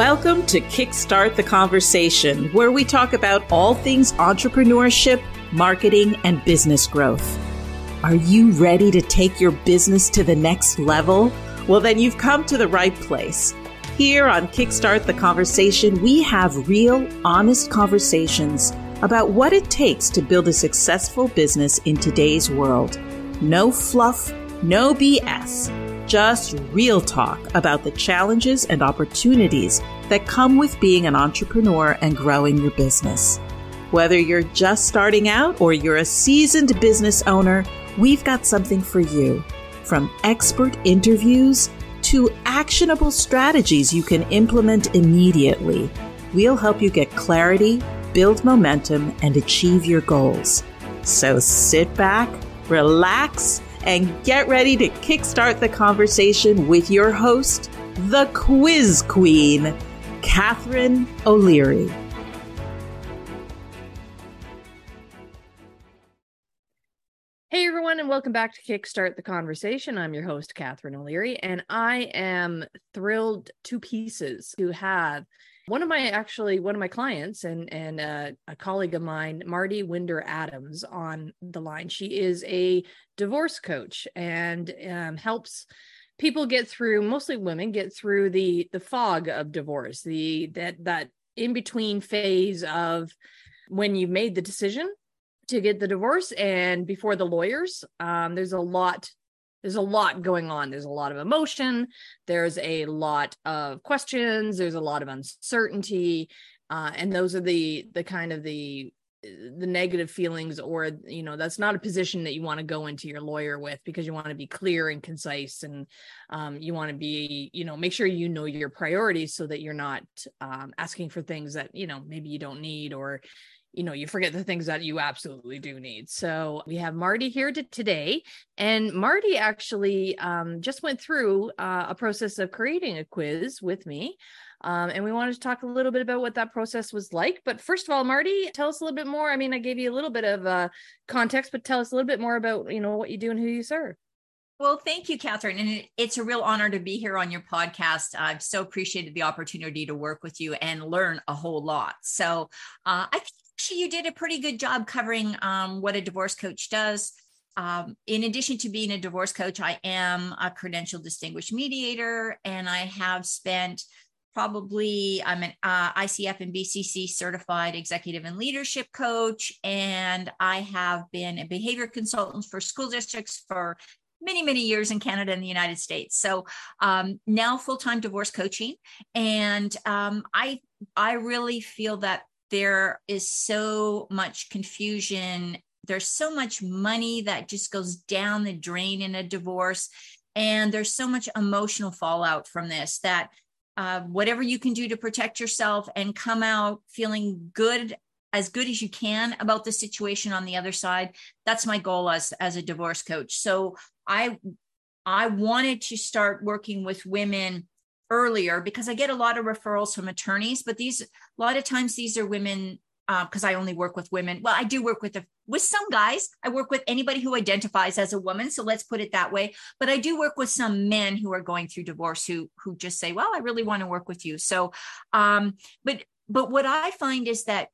Welcome to Kickstart the Conversation, where we talk about all things entrepreneurship, marketing, and business growth. Are you ready to take your business to the next level? Well, then you've come to the right place. Here on Kickstart the Conversation, we have real, honest conversations about what it takes to build a successful business in today's world. No fluff, no BS just real talk about the challenges and opportunities that come with being an entrepreneur and growing your business. Whether you're just starting out or you're a seasoned business owner, we've got something for you. From expert interviews to actionable strategies you can implement immediately, we'll help you get clarity, build momentum, and achieve your goals. So sit back, relax, and get ready to kickstart the conversation with your host, the quiz queen, Catherine O'Leary. Hey everyone, and welcome back to Kickstart the Conversation. I'm your host, Catherine O'Leary, and I am thrilled to pieces to have one of my actually one of my clients and and uh, a colleague of mine Mardi Winder-Adams on the line. She is a divorce coach and um, helps people get through mostly women get through the the fog of divorce the that that in between phase of when you've made the decision to get the divorce and before the lawyers. Um, there's a lot there's a lot going on. There's a lot of emotion. There's a lot of questions. There's a lot of uncertainty. Uh, and those are the the kind of the the negative feelings or you know that's not a position that you want to go into your lawyer with because you want to be clear and concise and um, you want to be you know make sure you know your priorities so that you're not um, asking for things that you know maybe you don't need or you know you forget the things that you absolutely do need so we have Mardi here to today and Mardi actually um, just went through uh, a process of creating a quiz with me um, and we wanted to talk a little bit about what that process was like but first of all Mardi tell us a little bit more i mean i gave you a little bit of uh, context but tell us a little bit more about you know what you do and who you serve well, thank you, Catherine. And it's a real honor to be here on your podcast. I've so appreciated the opportunity to work with you and learn a whole lot. So uh, I think actually you did a pretty good job covering um, what a divorce coach does. Um, in addition to being a divorce coach, I am a credential distinguished mediator, and I have spent probably I'm an uh, ICF and BCC certified executive and leadership coach, and I have been a behavior consultant for school districts for many many years in canada and the united states so um, now full-time divorce coaching and um, i i really feel that there is so much confusion. There's so much money that just goes down the drain in a divorce. And there's so much emotional fallout from this that uh, whatever you can do to protect yourself and come out feeling good as good as you can about the situation on the other side that's my goal as as a divorce coach so i i wanted to start working with women earlier because I get a lot of referrals from attorneys, but these a lot of times these are women because uh, I only work with women. Well, I do work with the, with some guys. I work with anybody who identifies as a woman. So let's put it that way. But I do work with some men who are going through divorce who who just say, "Well, I really want to work with you." So, um, but but what I find is that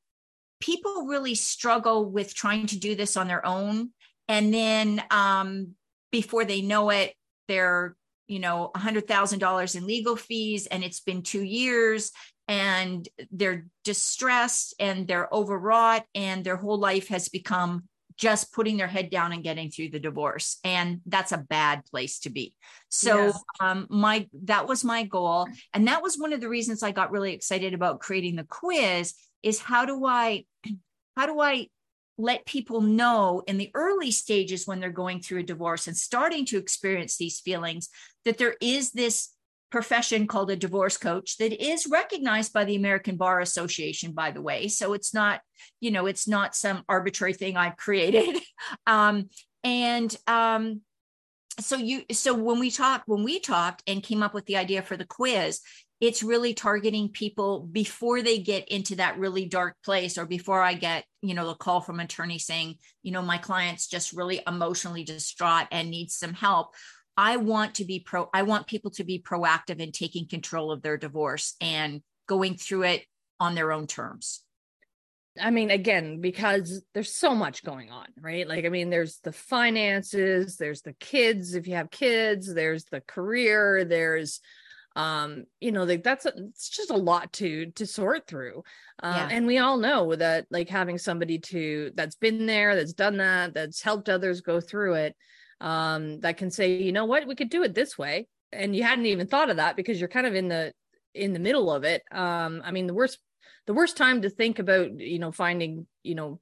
people really struggle with trying to do this on their own, and then um, before they know it, they're you know $100000 in legal fees and it's been two years and they're distressed and they're overwrought and their whole life has become just putting their head down and getting through the divorce. And that's a bad place to be. So yes. um my that was my goal. And that was one of the reasons i got really excited about creating the quiz is how do i how do i let people know in the early stages when they're going through a divorce and starting to experience these feelings that there is this profession called a divorce coach that is recognized by the American Bar Association, by the way. So it's not, you know, it's not some arbitrary thing I've created. um, and um, so you, so when we talked, when we talked and came up with the idea for the quiz, it's really targeting people before they get into that really dark place or before I get, you know, the call from attorney saying, you know, my client's just really emotionally distraught and needs some help. I want to be pro I want people to be proactive in taking control of their divorce and going through it on their own terms I mean, again, because there's so much going on, right? Like, I mean, there's the finances, there's the kids, if you have kids, there's the career, there's, um, you know, like that's a, it's just a lot to to sort through. Uh, yeah. And we all know that, like, having somebody to that's been there, that's done that, that's helped others go through it, um, that can say, you know what, we could do it this way, and you hadn't even thought of that because you're kind of in the in the middle of it. Um, I mean, the worst the worst time to think about you know finding you know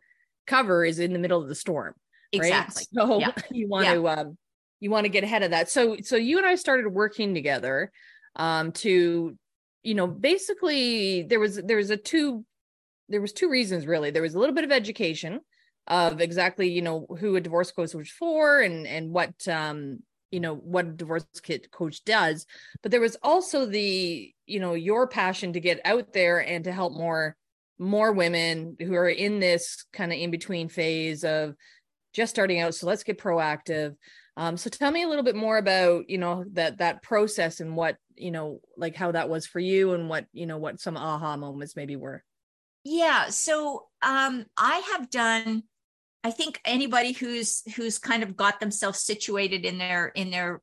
cover is in the middle of the storm right? exactly so yeah. you want yeah. to um you want to get ahead of that so so you and i started working together um to you know basically there was there was a two there was two reasons really. There was a little bit of education of exactly you know who a divorce coach was for and and what um you know what a divorce kit coach does. But there was also the you know your passion to get out there and to help more more women who are in this kind of in between phase of just starting out. So let's get proactive um, so tell me a little bit more about you know that that process and what you know like how that was for you and what you know what some aha moments maybe were yeah so um i have done I think anybody who's who's kind of got themselves situated in their in their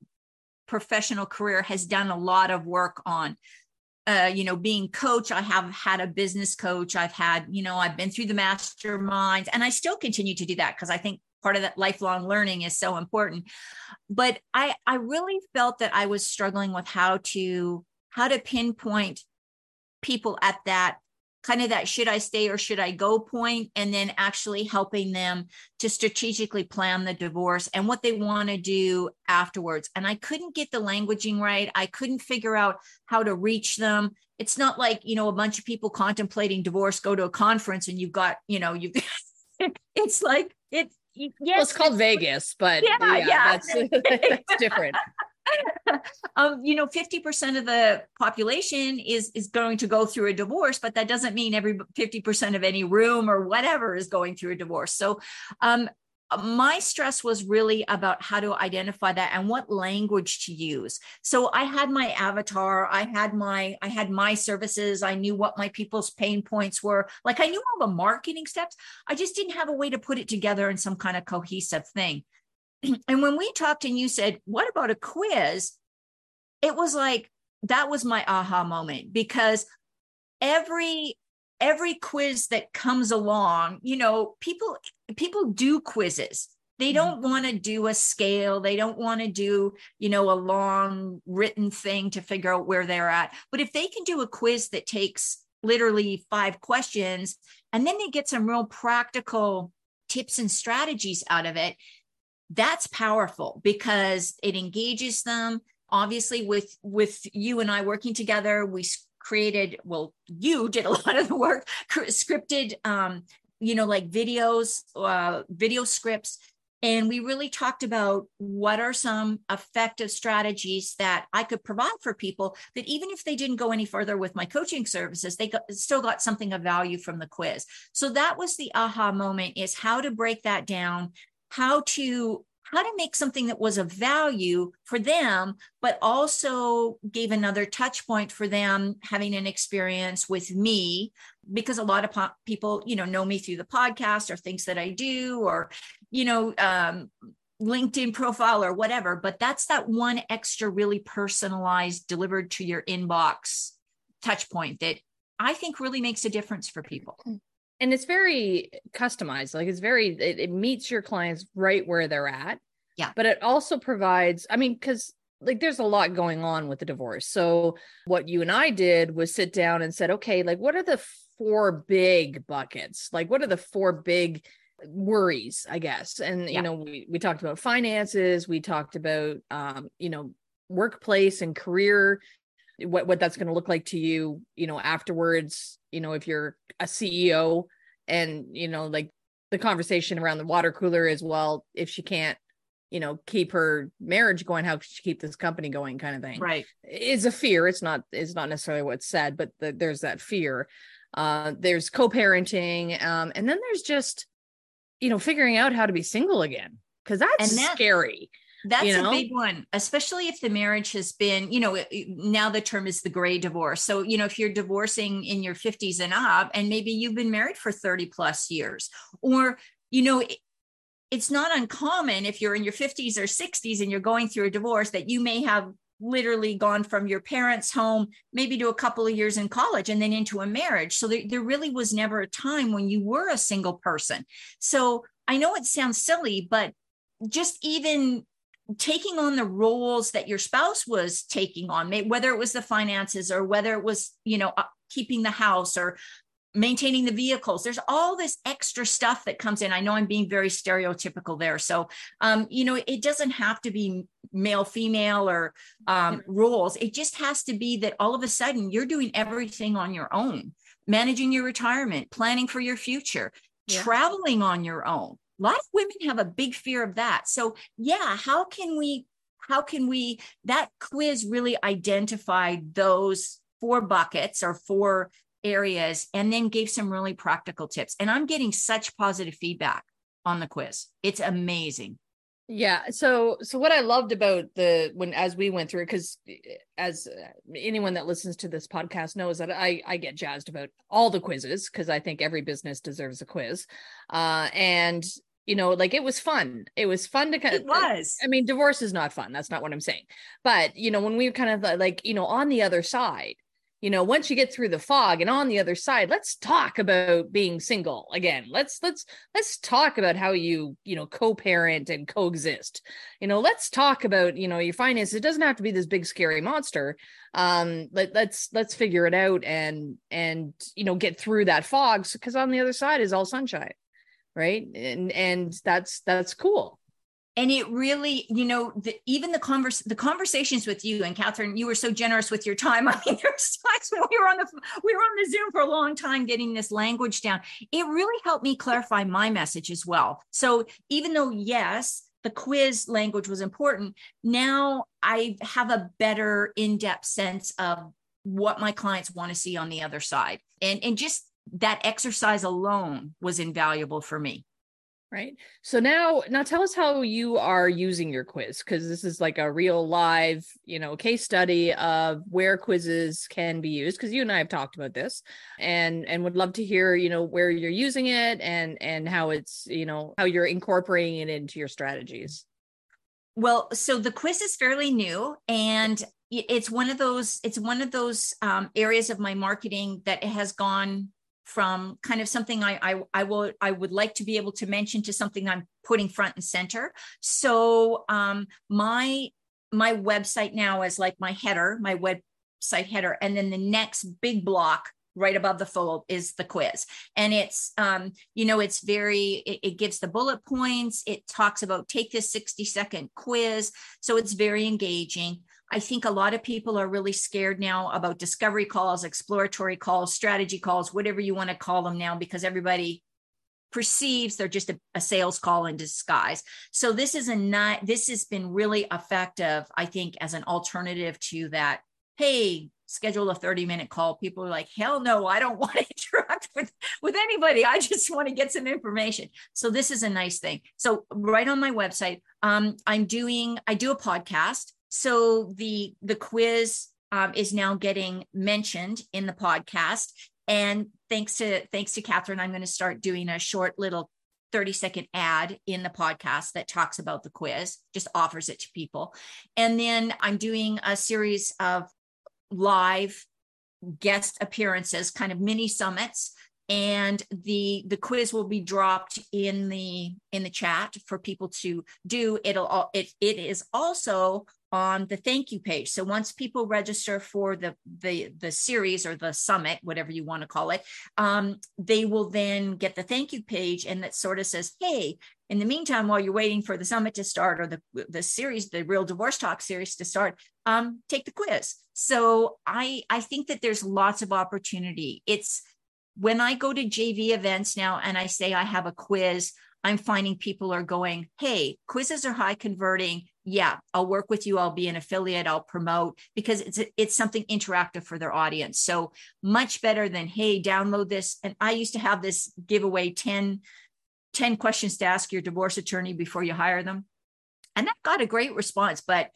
professional career has done a lot of work on uh, you know, being coach, I have had a business coach. I've had, you know, I've been through the masterminds and I still continue to do that because I think part of that lifelong learning is so important. But I, I really felt that I was struggling with how to, how to pinpoint people at that kind of that should I stay or should I go point, and then actually helping them to strategically plan the divorce and what they want to do afterwards. And I couldn't get the languaging right. I couldn't figure out how to reach them. It's not like, you know, a bunch of people contemplating divorce go to a conference and you've got, you know, you it's like it yes, well, it's called Vegas, but yeah, yeah, yeah. That's, that's different. um, you know, 50% of the population is is going to go through a divorce, but that doesn't mean every 50% of any room or whatever is going through a divorce. So um, my stress was really about how to identify that and what language to use. So i had my avatar i had my i had my services i knew what my people's pain points were. Like i knew all the marketing steps i just didn't have a way to put it together in some kind of cohesive thing. And when we talked and you said, What about a quiz? It was like that was my aha moment because every every quiz that comes along you know people people do quizzes. They mm-hmm. don't want to do a scale. They don't want to do you know a long written thing to figure out where they're at. But if they can do a quiz that takes literally five questions and then they get some real practical tips and strategies out of it that's powerful because it engages them. Obviously with with you and i working together we created well you did a lot of the work scripted um you know like videos uh video scripts and we really talked about what are some effective strategies that I could provide for people that even if they didn't go any further with my coaching services, they got, still got something of value from the quiz. So that was the aha moment is how to break that down, how to how to make something that was of value for them but also gave another touch point for them having an experience with me. Because a lot of po- people you know know me through the podcast or things that i do or you know um, linkedin profile or whatever but that's that one extra really personalized delivered to your inbox touch point that i think really makes a difference for people and it's very customized like it's very it, it, meets your clients right where they're at. Yeah. But it also provides i mean because like there's a lot going on with the divorce. So what you and i did was sit down and said okay like what are the four big buckets? Like what are the four big worries i guess? And yeah. you know we, we talked about finances we talked about um you know workplace and career what what that's going to look like to you you know afterwards you know if you're a ceo and you know like the conversation around the water cooler as well if she can't you know keep her marriage going how could she keep this company going kind of thing. Right. Is a fear. It's not it's not necessarily what's said but the, there's that fear. Uh there's co-parenting um and then there's just you know figuring out how to be single again because that's that, scary That's you know? a big one, especially if the marriage has been, you know, now the term is the gray divorce. So, you know, if you're divorcing in your 50s and up, and maybe you've been married for 30 plus years, or, you know, it's not uncommon if you're in your 50s or 60s and you're going through a divorce that you may have literally gone from your parents' home, maybe to a couple of years in college and then into a marriage. So there, there really was never a time when you were a single person. So I know it sounds silly, but just even taking on the roles that your spouse was taking on whether it was the finances or whether it was you know uh, keeping the house or maintaining the vehicles there's all this extra stuff that comes in. I know i'm being very stereotypical there. So um, you know it doesn't have to be male female or um, roles. It just has to be that all of a sudden you're doing everything on your own managing your retirement planning for your future yeah. traveling on your own a lot of women have a big fear of that so yeah how can we how can we that quiz really identified those four buckets or four areas and then gave some really practical tips. And I'm getting such positive feedback on the quiz. It's amazing. Yeah. So, so what I loved about the when as we went through, because as anyone that listens to this podcast knows that I I get jazzed about all the quizzes because I think every business deserves a quiz, uh, and you know like it was fun. It was fun to kind of it was. I mean divorce is not fun. That's not what i'm saying. But you know when we kind of like you know on the other side you know once you get through the fog and on the other side let's talk about being single again. Let's let's let's talk about how you you know co-parent and coexist. You know let's talk about you know your finances. It doesn't have to be this big scary monster. Um let, let's let's figure it out and and you know get through that fog. Because on the other side is all sunshine right? And and that's that's cool. And it really you know the, even the converse the conversations with you and catherine you were so generous with your time. I mean there's times when we were on the we were on the zoom for a long time getting this language down. It really helped me clarify my message as well. So even though yes the quiz language was important now i have a better in-depth sense of what my clients want to see on the other side. And and just that exercise alone was invaluable for me. Right. So now now tell us how you are using your quiz because this is like a real live you know case study of where quizzes can be used because you and i have talked about this and and would love to hear you know where you're using it and and how it's you know how you're incorporating it into your strategies. Well so the quiz is fairly new and it's one of those it's one of those um, areas of my marketing that has gone from kind of something I, I I will I would like to be able to mention to something I'm putting front and center. So um, my my website now is like my header, my website header, and then the next big block right above the fold is the quiz. And it's um you know it's very it, it, gives the bullet points. It talks about take this 60 second quiz. So it's very engaging I think a lot of people are really scared now about discovery calls, exploratory calls, strategy calls, whatever you want to call them now, because everybody perceives they're just a, a sales call in disguise. So this is a not this has been really effective, I think, as an alternative to that. Hey, schedule a 30 minute call. People are like, hell no, I don't want to interact with, with anybody. I just want to get some information. So this is a nice thing. So right on my website, um, I'm doing, I do a podcast so the the quiz um, is now getting mentioned in the podcast, and thanks to thanks to Catherine, I'm going to start doing a short little 30 second ad in the podcast that talks about the quiz, just offers it to people. And then I'm doing a series of live guest appearances, kind of mini summits. And the the quiz will be dropped in the in the chat for people to do. It'll all it it is also on the thank you page. So once people register for the the the series or the summit, whatever you want to call it, um, they will then get the thank you page, and that sort of says, "Hey, in the meantime, while you're waiting for the summit to start or the the series, the Real Divorce Talk series to start, um, take the quiz." So I I think that there's lots of opportunity. It's when I go to JV events now and I say I have a quiz. I'm finding people are going, hey, quizzes are high converting. Yeah, I'll work with you. I'll be an affiliate. I'll promote because it's it's something interactive for their audience. So much better than hey, download this. And I used to have this giveaway 10, 10 questions to ask your divorce attorney before you hire them. And that got a great response, but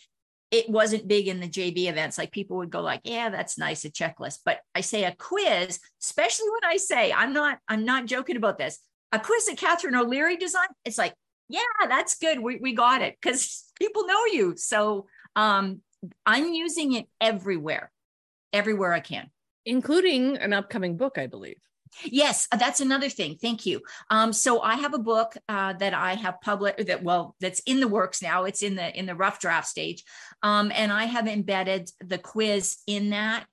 it wasn't big in the JV events. Like people would go like, yeah, that's nice, a checklist. But I say a quiz, especially when I say I'm not, I'm not joking about this. A quiz that Catherine O'Leary designed, it's like, yeah, that's good. We, we got it because people know you. So um, I'm using it everywhere, everywhere I can. Including an upcoming book, I believe. Yes, uh, that's another thing. Thank you. Um, so I have a book uh, that I have published that well, that's in the works now. It's in the in the rough draft stage, um, and I have embedded the quiz in that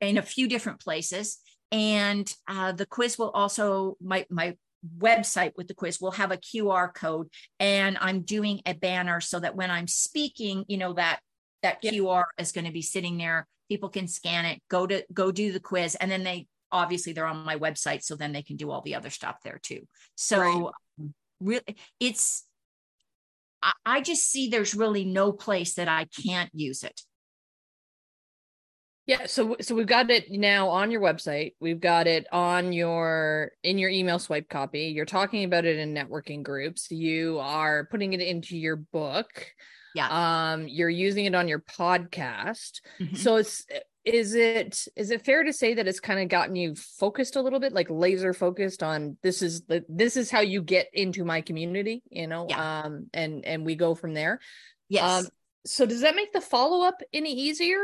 in a few different places. And uh, the quiz will also my my website with the quiz will have a QR code, and I'm doing a banner so that when I'm speaking, you know that that QR is going to be sitting there. People can scan it, go to go do the quiz, and then they obviously they're on my website so then they can do all the other stuff there too so right. Um, really it's I, I just see there's really no place that i can't use it yeah, so so we've got it now on your website. We've got it on your in your email swipe copy. You're talking about it in networking groups. You are putting it into your book. Yeah. Um you're using it on your podcast. Mm-hmm. So it's is it is it fair to say that it's kind of gotten you focused a little bit like laser focused on this is the this is how you get into my community you know yeah. um and and we go from there yes um, so does that make the follow-up any easier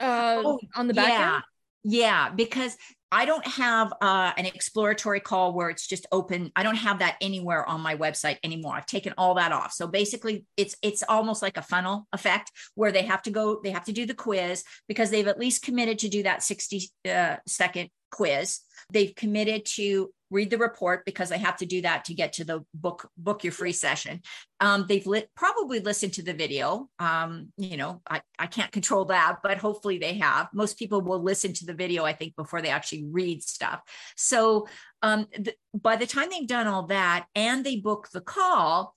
uh oh, on the back yeah. end yeah because I don't have uh, an exploratory call where it's just open. I don't have that anywhere on my website anymore. I've taken all that off. So basically, it's it's almost like a funnel effect where they have to go, they have to do the quiz because they've at least committed to do that 60 uh, second quiz. They've committed to read the report because they have to do that to get to the book book your free session. Um, they've lit, probably listened to the video. Um, you know I, I can't control that but hopefully they have. Most people will listen to the video i think before they actually read stuff. So um, th- by the time they've done all that and they book the call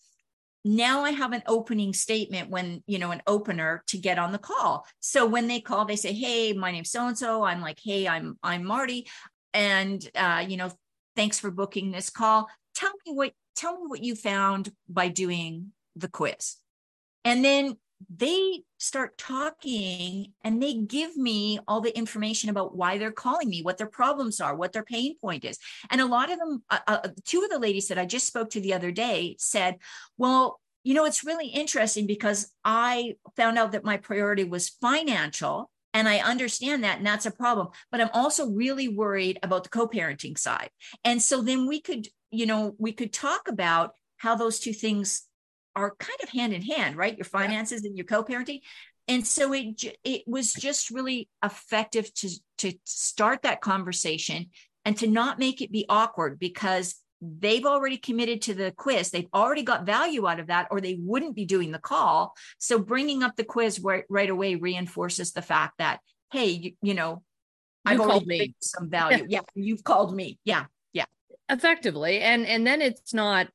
now i have an opening statement when you know an opener to get on the call so when they call they say hey my name's so and so i'm like hey i'm i'm Mardi and uh, you know thanks for booking this call. Tell me what tell me what you found by doing the quiz. And then they start talking and they give me all the information about why they're calling me, what their problems are, what their pain point is. And a lot of them, uh, uh, two of the ladies that I just spoke to the other day said, Well, you know, it's really interesting because I found out that my priority was financial and I understand that, and that's a problem. But I'm also really worried about the co parenting side. And so then we could, you know, we could talk about how those two things are kind of hand in hand, right? Your finances yeah. and your co parenting. And so it it was just really effective to to start that conversation and to not make it be awkward because they've already committed to the quiz. They've already got value out of that or they wouldn't be doing the call. So bringing up the quiz right, right away reinforces the fact that hey you, you know you i've called me. some value. Yeah you've called me. Yeah yeah. Effectively. And and then it's not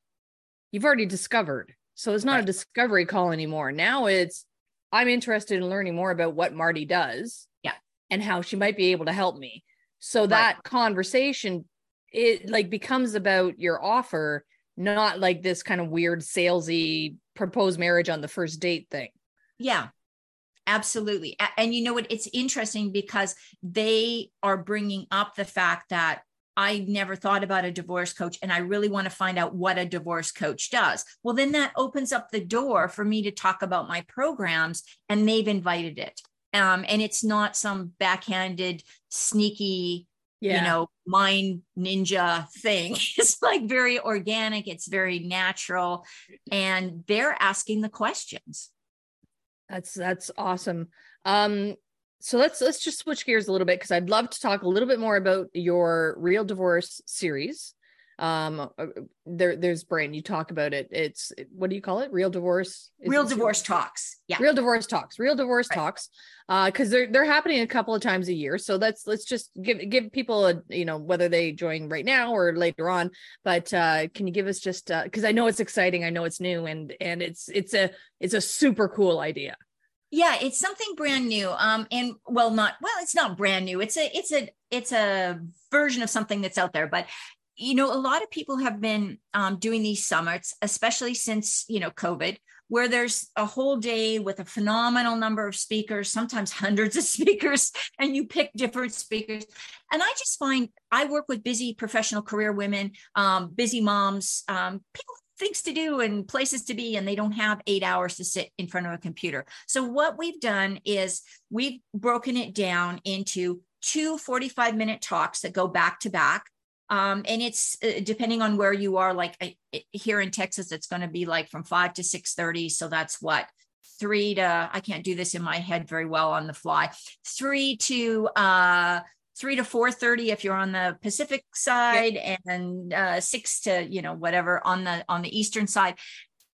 you've already discovered so it's not right. a discovery call anymore now it's i'm interested in learning more about what Mardi does yeah and how she might be able to help me so that conversation it like becomes about your offer, not like this kind of weird salesy proposed marriage on the first date thing. Yeah. Absolutely. And you know what? It's interesting because they are bringing up the fact that I never thought about a divorce coach and I really want to find out what a divorce coach does. Well, then that opens up the door for me to talk about my programs and they've invited it. Um, and it's not some backhanded, sneaky yeah. you know, mind ninja thing. It's like very organic, it's very natural, and they're asking the questions. That's that's awesome. Um, so let's let's just switch gears a little bit because I'd love to talk a little bit more about your real divorce series. Um uh, there there's brain you talk about it. It's what do you call it? Real divorce? Is real divorce talks. Yeah. Real divorce talks. Real divorce right. talks. Uh because they're they're happening a couple of times a year. So let's let's just give give people a you know whether they join right now or later on. But uh can you give us just uh because i know it's exciting. I know it's new and and it's it's a it's a super cool idea yeah it's something brand new um and well not well it's not brand new it's a it's a it's a version of something that's out there but you know, a lot of people have been um, doing these summits, especially since, you know, COVID, where there's a whole day with a phenomenal number of speakers, sometimes hundreds of speakers, and you pick different speakers. And I just find I work with busy professional career women, um, busy moms, um, people things to do and places to be and they don't have eight hours to sit in front of a computer. So what we've done is we've broken it down into two 45 minute talks that go back to back. Um, and it's uh, depending on where you are like uh, here in texas it's going to be like from 5 to 6.30 so that's what three to i can't do this in my head very well on the fly. Three to uh three to four thirty if you're on the Pacific side, and uh, six to you know whatever on the on the Eastern side.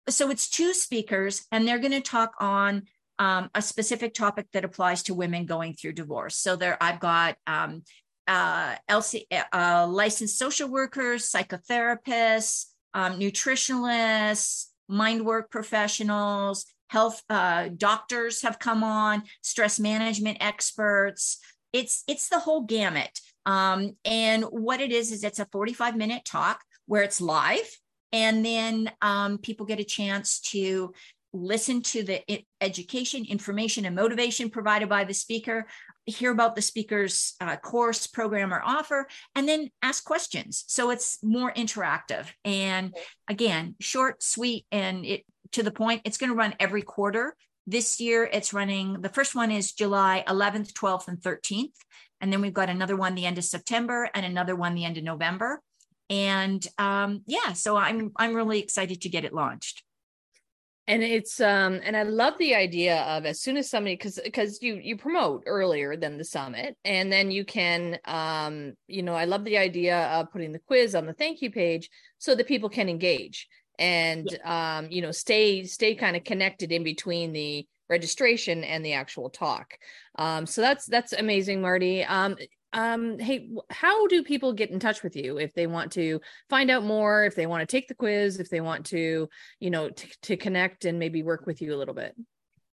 So it's two speakers, and they're going to talk on um, a specific topic that applies to women going through divorce. So there, I've got um, uh, LC, uh, licensed social workers, psychotherapists, um, nutritionalists, mind work professionals, health uh, doctors have come on, stress management experts it's it's the whole gamut. Um, and what it is is it's a 45 minute talk where it's live and then um, people get a chance to listen to the education information and motivation provided by the speaker hear about the speaker's uh, course program or offer and then ask questions. So it's more interactive. And again short sweet and it to the point it's going to run every quarter this year, it's running. The first one is July 11th, 12th, and 13th. And then we've got another one the end of September and another one the end of November. And um, yeah, so I'm I'm really excited to get it launched and it's um and i love the idea of as soon as somebody because because you you promote earlier than the summit and then you can um you know i love the idea of putting the quiz on the thank you page so that people can engage and yeah. um, you know stay stay kind of connected in between the registration and the actual talk. Um, so that's that's amazing Mardi. Um, um, hey how do people get in touch with you if they want to find out more if they want to take the quiz if they want to you know t- to connect and maybe work with you a little bit?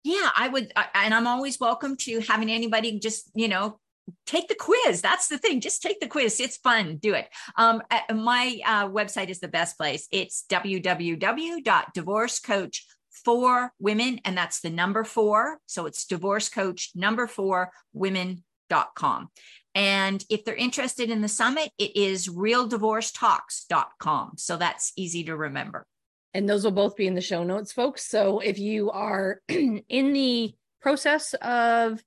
Yeah i would I, and i'm always welcome to having anybody just you know take the quiz. That's the thing. Just take the quiz. It's fun. Do it. Um, uh, my uh, website is the best place. It's www.divorcecoach for women, and that's the number four. So it's divorce coach number four women.com. And if they're interested in the summit, it is realdivorcetalks.com. So that's easy to remember. And those will both be in the show notes, folks. So if you are in the process of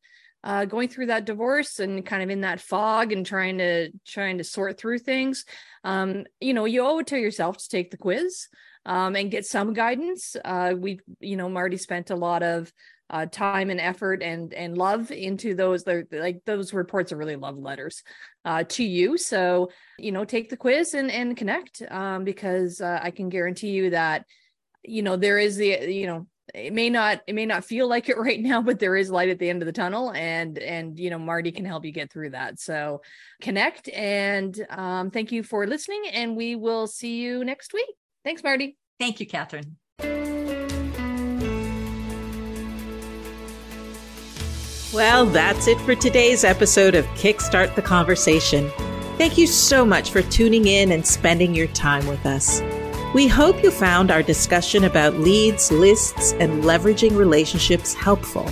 uh, going through that divorce and kind of in that fog and trying to trying to sort through things. Um, you know you owe it to yourself to take the quiz um, and get some guidance. Uh, we you know Mardi spent a lot of uh, time and effort and and love into those like those reports are really love letters uh, to you. So you know take the quiz and and connect um, because uh, i can guarantee you that you know there is the you know it may not it may not feel like it right now but there is light at the end of the tunnel and and you know Mardi can help you get through that. So connect and um, thank you for listening and we will see you next week. Thanks Mardi. Thank you catherine. Well that's it for today's episode of kickstart the conversation. Thank you so much for tuning in and spending your time with us we hope you found our discussion about leads, lists, and leveraging relationships helpful.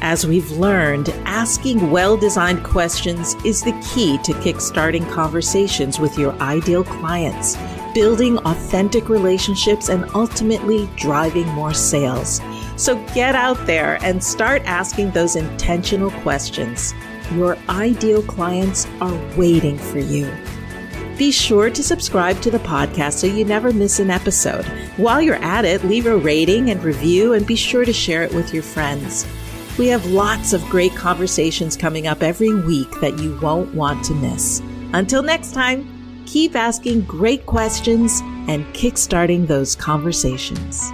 As we've learned, asking well designed questions is the key to kickstarting conversations with your ideal clients, building authentic relationships, and ultimately driving more sales. So get out there and start asking those intentional questions. Your ideal clients are waiting for you. Be sure to subscribe to the podcast so you never miss an episode. While you're at it, leave a rating and review and be sure to share it with your friends. We have lots of great conversations coming up every week that you won't want to miss. Until next time, keep asking great questions and kickstarting those conversations.